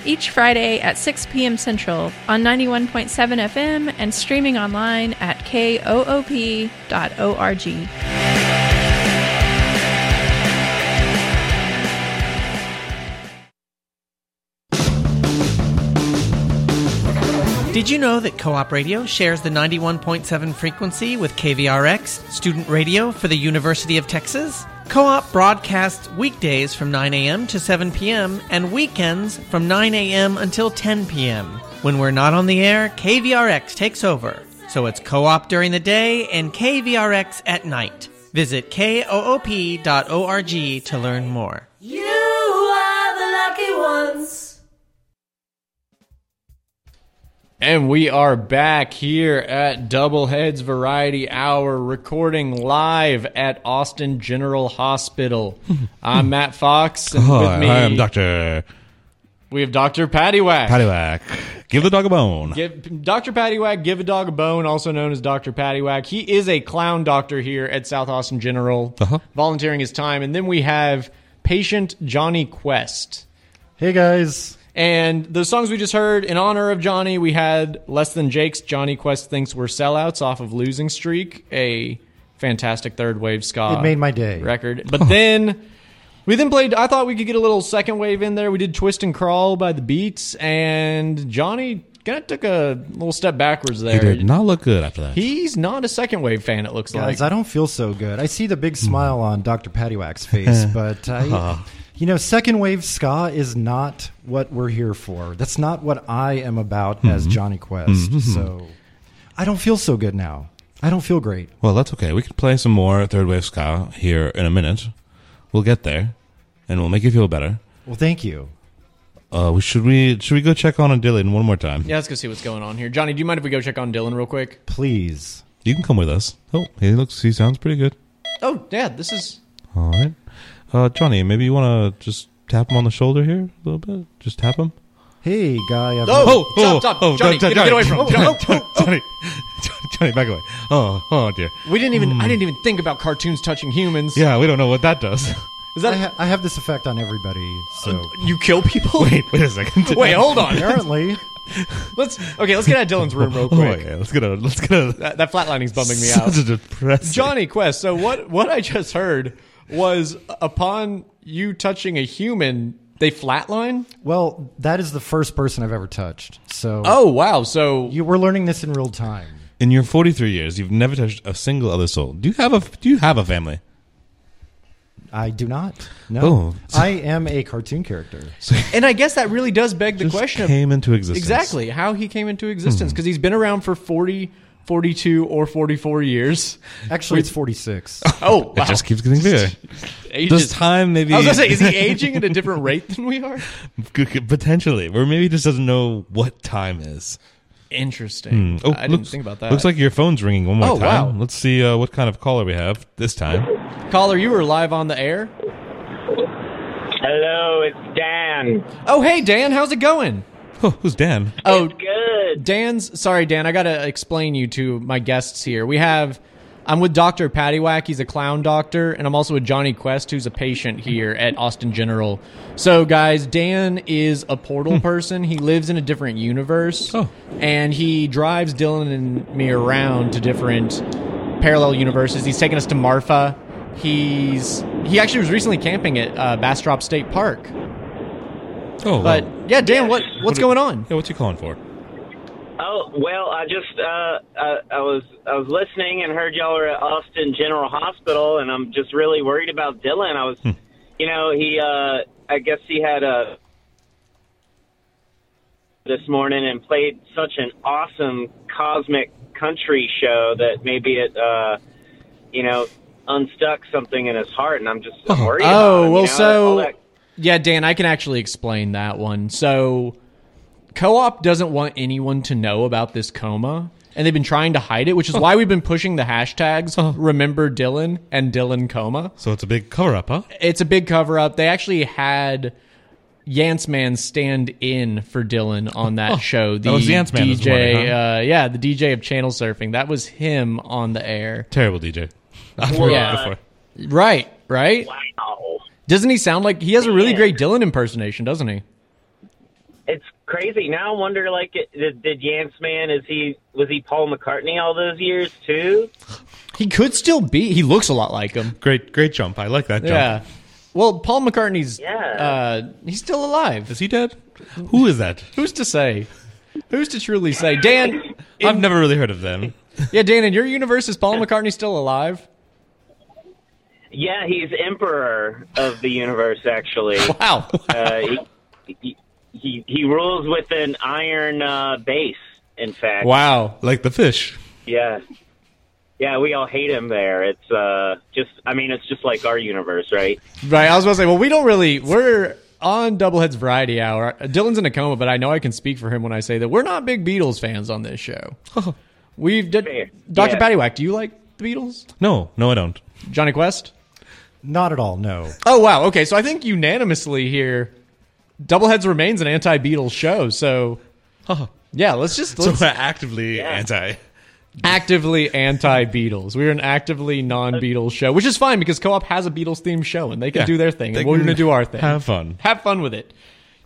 Each Friday at 6 p.m. Central on 91.7 FM and streaming online at koop.org. Did you know that Co op Radio shares the 91.7 frequency with KVRX, student radio for the University of Texas? Co op broadcasts weekdays from 9 a.m. to 7 p.m. and weekends from 9 a.m. until 10 p.m. When we're not on the air, KVRX takes over. So it's co op during the day and KVRX at night. Visit koop.org to learn more. You are the lucky ones. And we are back here at Double Heads Variety Hour, recording live at Austin General Hospital. I'm Matt Fox, and Oh, with me, I am Doctor we have Dr. Paddy Whack. Paddywhack. Give the dog a bone. Give, Dr. Paddy Whack, give a dog a bone, also known as Dr. Paddy Whack. He is a clown doctor here at South Austin General, Uh-huh. volunteering his time. And then we have patient Jonny Quest. Hey guys. And the songs we just heard in honor of Jonny, we had Less Than Jake's Johnny Quest Thinks We're Sellouts off of Losing Streak, a fantastic third wave ska It made my day. record. But then we then played I thought we could get a little second wave in there. We did Twist and Crawl by the Beats and Jonny kind of took a little step backwards there. He did not look good after that. He's not a second wave fan, it looks Guys, like. I don't feel so good. I see the big smile on Dr. Paddy Whack's face, but I, Uh-huh. You know, second wave ska is not what we're here for. That's not what I am about as Mhm. Jonny Quest. Mhm. So I don't feel so good now. I don't feel great. Well, that's okay. We can play some more third wave ska here in a minute. We'll get there, and we'll make you feel better. Well, thank you. Uh, should we should we go check on Dillon one more time? yeah, let's go see what's going on here. Jonny, do you mind if we go check on Dillon real quick? Please. You can come with us. Oh, he looks. He sounds pretty good. Oh, Dad, this is All right, uh, Jonny. Maybe you want to just tap him on the shoulder here a little bit. Just tap him. Hey, guy. I've Oh, stop, stop. Jonny, get- get away from him. Jonny, Oh, oh, oh. Jonny, Jonny, back away. Oh, oh dear. We didn't even. I didn't even think about cartoons touching humans. Yeah, we don't know what that does. Is that I, ha- I have this effect on everybody. So you kill people? Wait, wait a second. Wait, hold on. apparently, Let's okay. Let's get out of Dillon's room real Oh, quick. okay, let's get a let's get a. That, that flatlining's bumming me out. Such a depressing. Jonny Quest. So what? What I just heard was upon you touching a human, they flatline. well, that is the first person I've ever touched. So Oh wow! So you we're learning this in real time. In your 43 years, you've never touched a single other soul. Do you have a Do you have a family? I do not. No, Oh. I am a cartoon character. And I guess that really does beg the Just question of came into existence. exactly how he came into existence Hmm. because he's been around for 40, 42, or 44 years. Actually, it's 46. Oh, wow. It just keeps getting bigger. Age Does time maybe? I was gonna say, is he aging at a different rate than we are? Could- could- Potentially, or maybe he just doesn't know what time is. Interesting. Hmm. Oh, I didn't think about that. Looks like your phone's ringing one more Oh, time. wow. Let's see uh, what kind of caller we have this time. Caller, you were live on the air. Hello, it's Dan. Oh, hey Dan, how's it going? Oh, who's Dan? Oh, good. Dan's sorry, Dan. I gotta explain you to my guests here. We have. I'm with Dr. Paddywhack. He's a clown doctor, and I'm also with Jonny Quest, who's a patient here at Austin General. So, guys, Dan is a portal person. He lives in a different universe, and he drives Dillon and me around to different parallel universes. He's taken us to Marfa. He's he actually was recently camping at uh, Bastrop State Park. Oh, but yeah, Dan, what what's going on? Yeah, what's you calling for? Oh well, I just uh, I, I was I was listening and heard y'all were at Austin General Hospital, and I'm just really worried about Dillon. I was, you know, he uh, I guess he had a this morning and played such an awesome cosmic country show that maybe it uh, you know unstuck something in his heart, and I'm just I'm worried. about Oh, him, well, you know, all so that- yeah, Dan, I can actually explain that one. So, co-op doesn't want anyone to know about this coma, and they've been trying to hide it, which is why we've been pushing the hashtags "Remember Dillon" and "Dillon Coma." So it's a big cover up, huh? It's a big cover up. They actually had. Yance Man stand in for Dillon on that Oh, show. that was Yance Man this DJ, morning, huh? uh, yeah, the DJ of channel surfing. That was him on the air. Terrible DJ. I've heard Yeah. before. Right, right. Wow. Doesn't he sound like he has a really great Dillon impersonation, doesn't he? It's crazy. Now I wonder, like, did, did Yance Man is he was he Paul McCartney all those years too? He could still be. He looks a lot like him. Great, great jump. I like that jump. Yeah. Well, Paul McCartney's Yeah. uh he's still alive. Is he dead? Who is that? Who's to say? Who's to truly say? Dan I've never really heard of them. Yeah, Dan, in your universe is Paul McCartney still alive? Yeah, he's emperor of the universe. Actually, wow. Uh, he, he he he rules with an iron uh, base. In fact, Wow. Like the fish. Yeah, yeah, we all hate him there. It's uh, just, I mean, it's just like our universe, right? Right. I was about to say, well, we don't really we're on Double Heads Variety Hour. Dillon's in a coma, but I know I can speak for him when I say that we're not big Beatles fans on this show. We've did, Dr. Yeah. Paddy Whack, do you like the Beatles? No, no, I don't. Jonny Quest? Not at all. No. Oh wow. Okay, so I think unanimously here, Double Heads remains an anti-Beatles show. So, yeah, let's just let's we're actively anti. actively anti-Beatles. We're an actively non-Beatles show, which is fine because Co-op has a Beatles themed show and they can Yeah, do their thing, and we're going to do our thing. have fun. Have fun with it.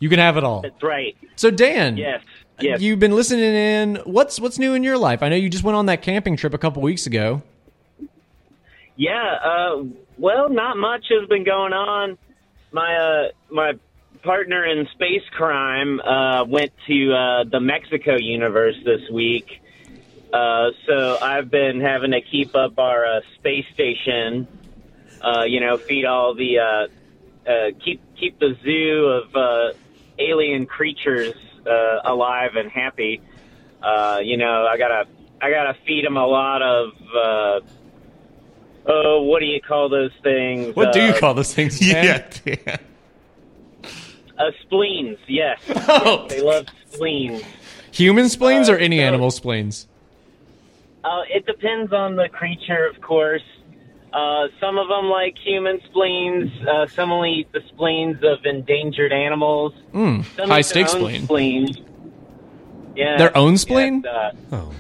You can have it all. That's right. So Dan, Yes. Yes. you've been listening in. What's what's new in your life? I know you just went on that camping trip a couple weeks ago. Yeah, uh, well, not much has been going on. My uh, my partner in space crime uh, went to uh, the Mexico universe this week, uh, so I've been having to keep up our uh, space station. Uh, you know, feed all the uh, uh, keep keep the zoo of uh, alien creatures uh, alive and happy. Uh, you know, I gotta I gotta feed them a lot of. Uh, Oh, what do you call those things? What do you Uh, call those things? Dan? Yeah. Uh, spleens, yes. Oh. Yes, They love spleens. Human spleens Uh, or any so- animal spleens? Uh, it depends on the creature, of course. Uh, some of them like human spleens. Uh, some eat the spleens of endangered animals. Mm, Some high stakes spleen. Spleens. Yeah. Their own spleen? yes, uh, Oh.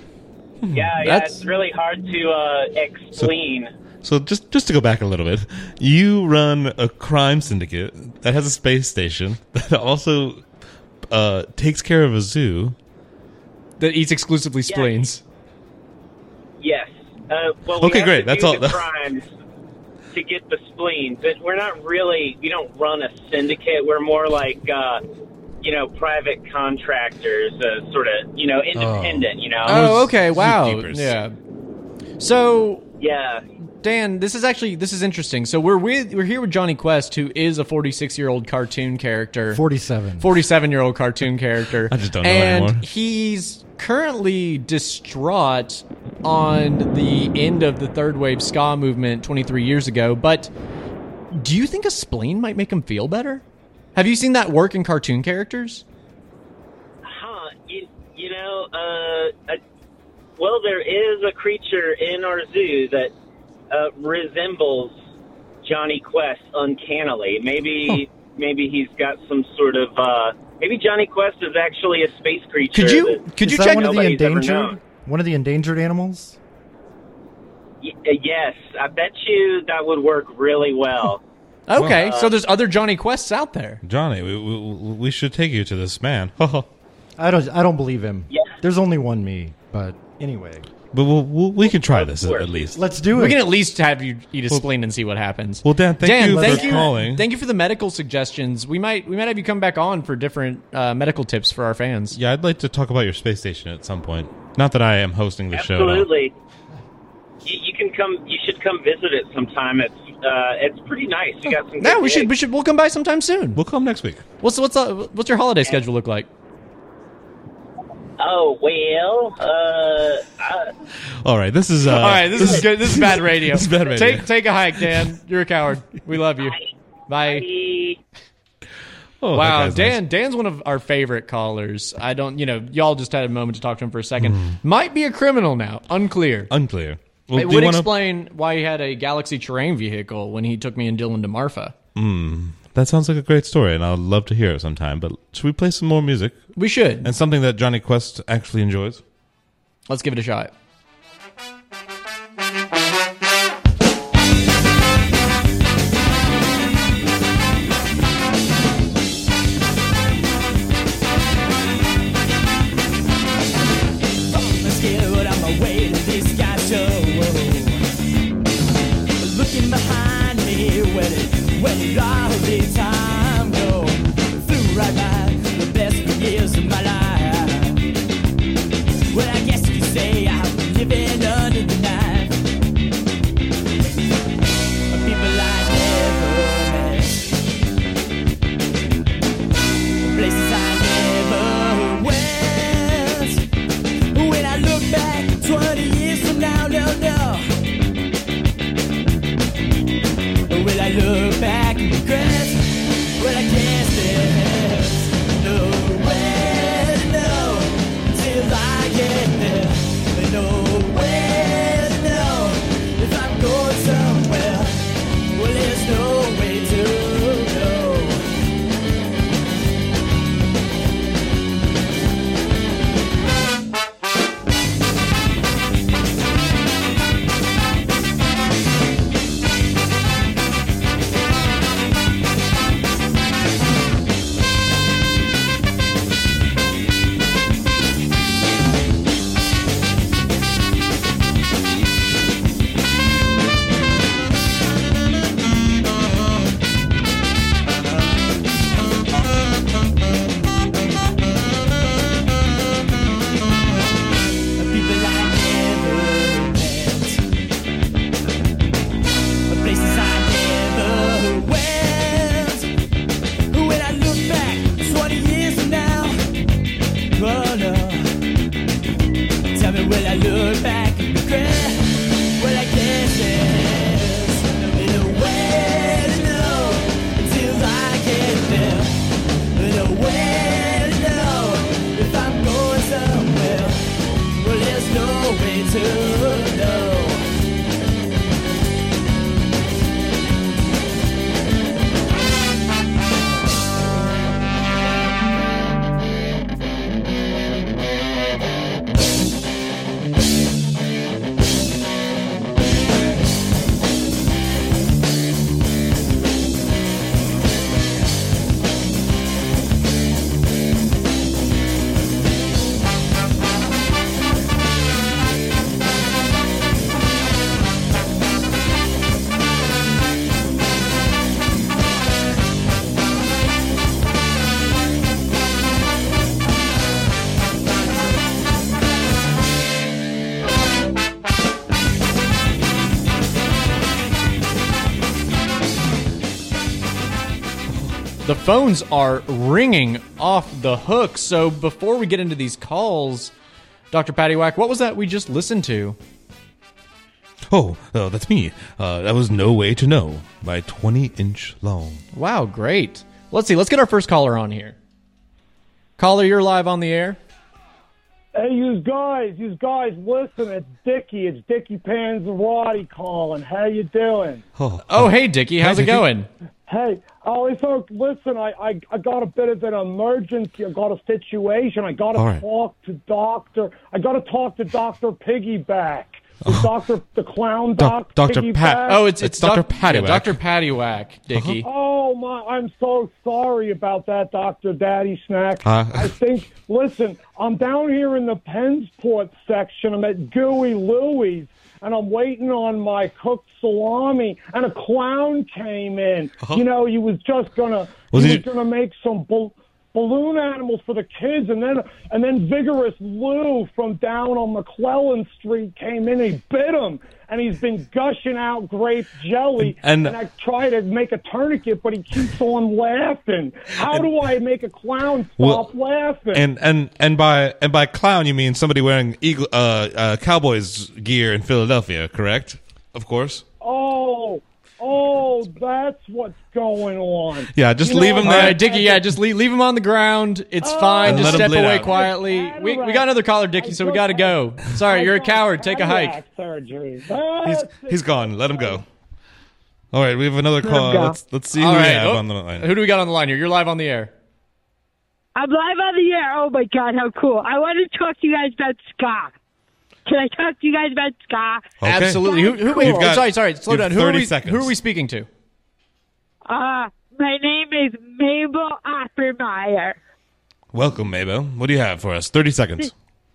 yeah, yeah. That's- It's really hard to uh, explain. So just just to go back a little bit, you run a crime syndicate that has a space station that also uh, takes care of a zoo that eats exclusively spleens. Yes. Uh, well, we Okay, have great. To That's do all- The crimes to get the spleens. But we're not really. We don't run a syndicate. We're more like uh, you know, private contractors, uh, sort of, you know, independent. You know. Oh, okay. Wow. Yeah. So Yeah. Dan, this is actually this is interesting. So we're with we're here with Jonny Quest, who is a 46 year old cartoon character, 47. 47 year old cartoon character. I just don't know and anymore. he's currently distraught on the end of the third wave ska movement 23 years ago. But do you think a spleen might make him feel better? Have you seen that work in cartoon characters? Huh? You, you know, uh, uh, well, there is a creature in our zoo that uh, resembles Jonny Quest uncannily. Maybe, maybe he's got some sort of. Uh, maybe Jonny Quest is actually a space creature. Could you that could you check one of the endangered one of the endangered animals? Y- uh, yes, I bet you that would work really well. Okay, Uh, so there's other Jonny Quests out there. Jonny, we, we, we should take you to this man. I don't I don't believe him. Yeah. There's only one me, but anyway. But we'll, we'll, we can try this at, at least. Let's do it. We can at least have you eat a Well- spleen and see what happens. Well, Dan, thank Dan, you thank for you, calling. Thank you for the medical suggestions. We might we might have you come back on for different uh, medical tips for our fans. Yeah, I'd like to talk about your space station at some point. Not that I am hosting the show. Absolutely. You, you can come. You should come visit it sometime. It's uh, it's pretty nice. You got some. Yeah, good we should we should we'll come by sometime soon. We'll come next week. What's what's uh, what's your holiday schedule look like? Oh well. Uh, uh, All right, this is. Uh, All right, this, is good. This is bad radio. this is bad radio. Take take a hike, Dan. You're a coward. We love you. Bye. Oh, that wow, guy's Dan. Dan's one of our favorite callers. I don't, you know, y'all just had a moment to talk to him for a second. Hmm. Might be a criminal now. Unclear. Unclear. Well, it do you would wanna- explain why he had a Galaxy terrain vehicle when he took me and Dillon to Marfa. That sounds like a great story, and I'd love to hear it sometime. But should we play some more music? We should. And something that Jonny Quest actually enjoys. Let's give it a shot. scared on my way to this guy show. Looking behind me, where did, where did all the time the phones are ringing off the hook. So before we get into these calls, Dr. Paddy Whack, what was that we just listened to? Oh, oh, that's me. Uh, that was No Way to Know by 20 Inch Long. Wow, great. Let's see. Let's get our first caller on here. Caller, you're live on the air. Hey, you guys, you guys, listen. It's Dickie. It's Dickie Panzerotti calling. How you doing? Oh, Oh, hey, Dickie. How's it going? Hey, oh, it's oh, listen. I, I I got a bit of an emergency. I got a situation. I got to All right. talk to Doctor. I got to talk to Doctor Piggyback. The Doctor, the clown doc. Dr. Piggyback. Pat- Oh, it's it's, Dr. Doc- Paddy Whack. yeah, Dr. Paddy Whack, Dickie. Oh my! I'm so sorry about that, Doctor Daddy Snack. Uh. I think. Listen, I'm down here in the Pennsport section. I'm at Gooey Louie's, and I'm waiting on my cooked salami. And a clown came in. You know, he was just gonna. Was he, he- was gonna make some. Bull- Balloon animals for the kids, and then and then vigorous Lou from down on McClellan Street came in. He bit him, and he's been gushing out grape jelly. And- I try to make a tourniquet, but he keeps on laughing. How do I make a clown Well, stop laughing? And and and by and by clown you mean somebody wearing eagle uh, uh Cowboys gear in Philadelphia, correct? Of course. oh, oh, that's what's going on. Yeah, just You leave know, him there. right, Dickie. Yeah, just leave, leave him on the ground. It's fine. Just step away out. quietly. We, we got another caller, Dickie, so we got to go. Sorry, you're a coward. Take a hike. Cataract Surgery. He's he's gone. Let him go. All right, we have another him call. Let's let's see who All we have oh, on the line. Who do we got on the line here? You're live on the air. I'm live on the air. Oh my god, how cool! I want to talk to you guys about ska. Can I talk to you guys about ska? Okay. Absolutely. Who, who, Cool. got- sorry, sorry. Slow down. Who are, 30 we, seconds. who are we speaking to? Uh, my name is Mabel Oppermeyer. Welcome, Mabel. What do you have for us? Thirty seconds.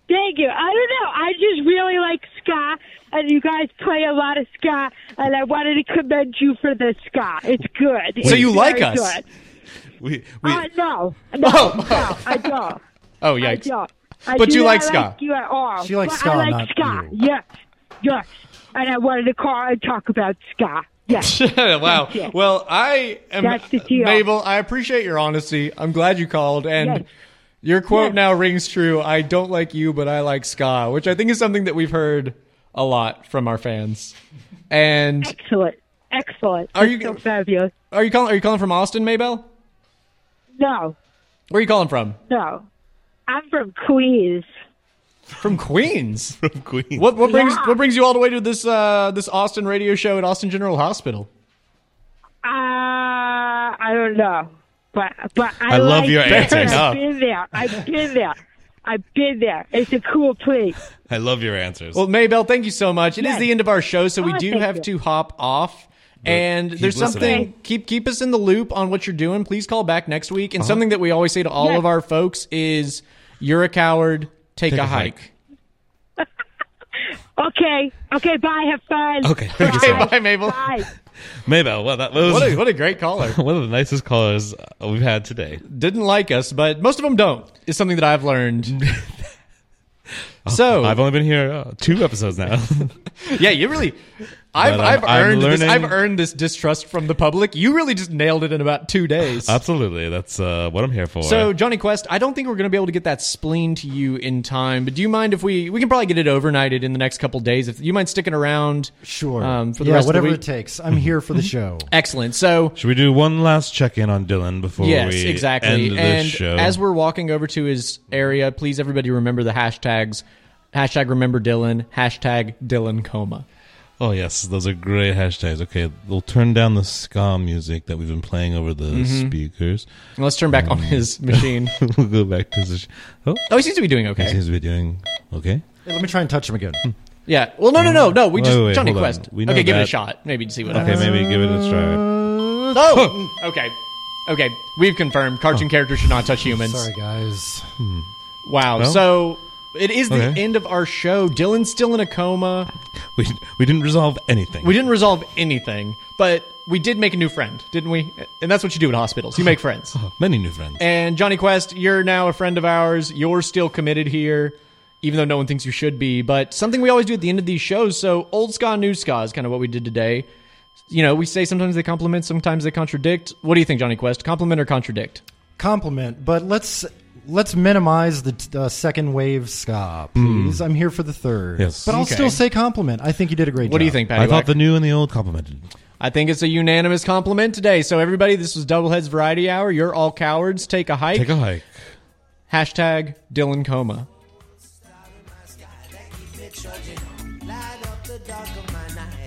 Thank you. I don't know. I just really like ska, and you guys play a lot of ska, and I wanted to commend you for the ska. It's good. So It's you like very us? Good. We we Uh, no, no, Oh. no, I don't. Oh, I yikes. don't. I But do you like ska. you at all. She likes But ska, I like not ska. you. Yes, yes. And I wanted to call and talk about ska. Yes. wow. Well, I am That's the deal. Mabel. I appreciate your honesty. I'm glad you called, and Yes. your quote Yes. now rings true. I don't like you, but I like ska, which I think is something that we've heard a lot from our fans. And Excellent. Excellent. Are That's you- so fabulous? are you calling? Are you calling from Austin, Mabel? No, Where are you calling from? no. I'm from Queens. From Queens. from Queens. What what brings Yeah. what brings you all the way to this uh, this Austin radio show at Austin General Hospital? Uh, I don't know, but but I, I love like your it. answers. I've been there. I've been there. I've been there. It's a cool place. I love your answers. Well, Mabel, thank you so much. It is Yes. the end of our show, so we Oh, do have you. to hop off. And keep there's something keep keep us in the loop on what you're doing. Please call back next week. And something that we always say to all Yes. of our folks is you're a coward, take, Take a, a hike. hike. Okay. Okay. Bye. Have fun. Okay, thank you Okay, so much. bye, Mabel. Bye. Mabel, well, that was What a, what a great caller. one of the nicest callers uh, we've had today. Didn't like us, but most of them don't. Is something that I've learned. So I've only been here uh, two episodes now. yeah, you really. I've, I'm- I've I'm earned this. learning- I've earned this distrust from the public. You really just nailed it in about two days. Absolutely, that's uh, what I'm here for. So, Jonny Quest, I don't think we're going to be able to get that spleen to you in time. But do you mind if we we can probably get it overnighted in the next couple days? If you mind sticking around, Sure. um, for the yeah, rest whatever of the it week. takes. I'm here for the show. Excellent. So, should we do one last check in on Dillon before yes, we exactly. end this and show? as we're walking over to his area, please everybody remember the hashtags: hashtag Remember Dillon, hashtag Dillon Coma. Oh yes, those are great hashtags. Okay, we'll turn down the ska music that we've been playing over the Mhm. speakers. And let's turn back on his machine. we'll go back to his. Oh, Oh, he seems to be doing okay. he seems to be doing okay. Hey, let me try and touch him again. Yeah. Well, no, no, no, no. We Wait, just wait, Jonny. Quest. We know okay, give it a shot. Maybe to see what Okay, happens. maybe give it a try. Oh, okay, okay. We've confirmed cartoon characters should not touch humans. Sorry, guys. Wow. Well, so it is the okay. end of our show. Dillon's still in a coma. We we didn't resolve anything. We didn't resolve anything, but we did make a new friend, didn't we? And that's what you do in hospitals. You make friends. Oh, many new friends. And Jonny Quest, you're now a friend of ours. You're still committed here, even though no one thinks you should be. But something we always do at the end of these shows. So old ska, new ska is kind of what we did today. You know, we say sometimes they compliment, sometimes they contradict. What do you think, Jonny Quest? Compliment or contradict? Compliment, but let's let's minimize the uh, second wave ska, please. Mm. I'm here for the third. Yes. but I'll Okay. still say compliment. I think you did a great job. What do you think, Paddy? I thought the new and the old complimented. I think it's a unanimous compliment today. So everybody, this was Double Heads Variety Hour. You're all cowards. Take a hike. Take a hike. Hashtag Dillon Coma.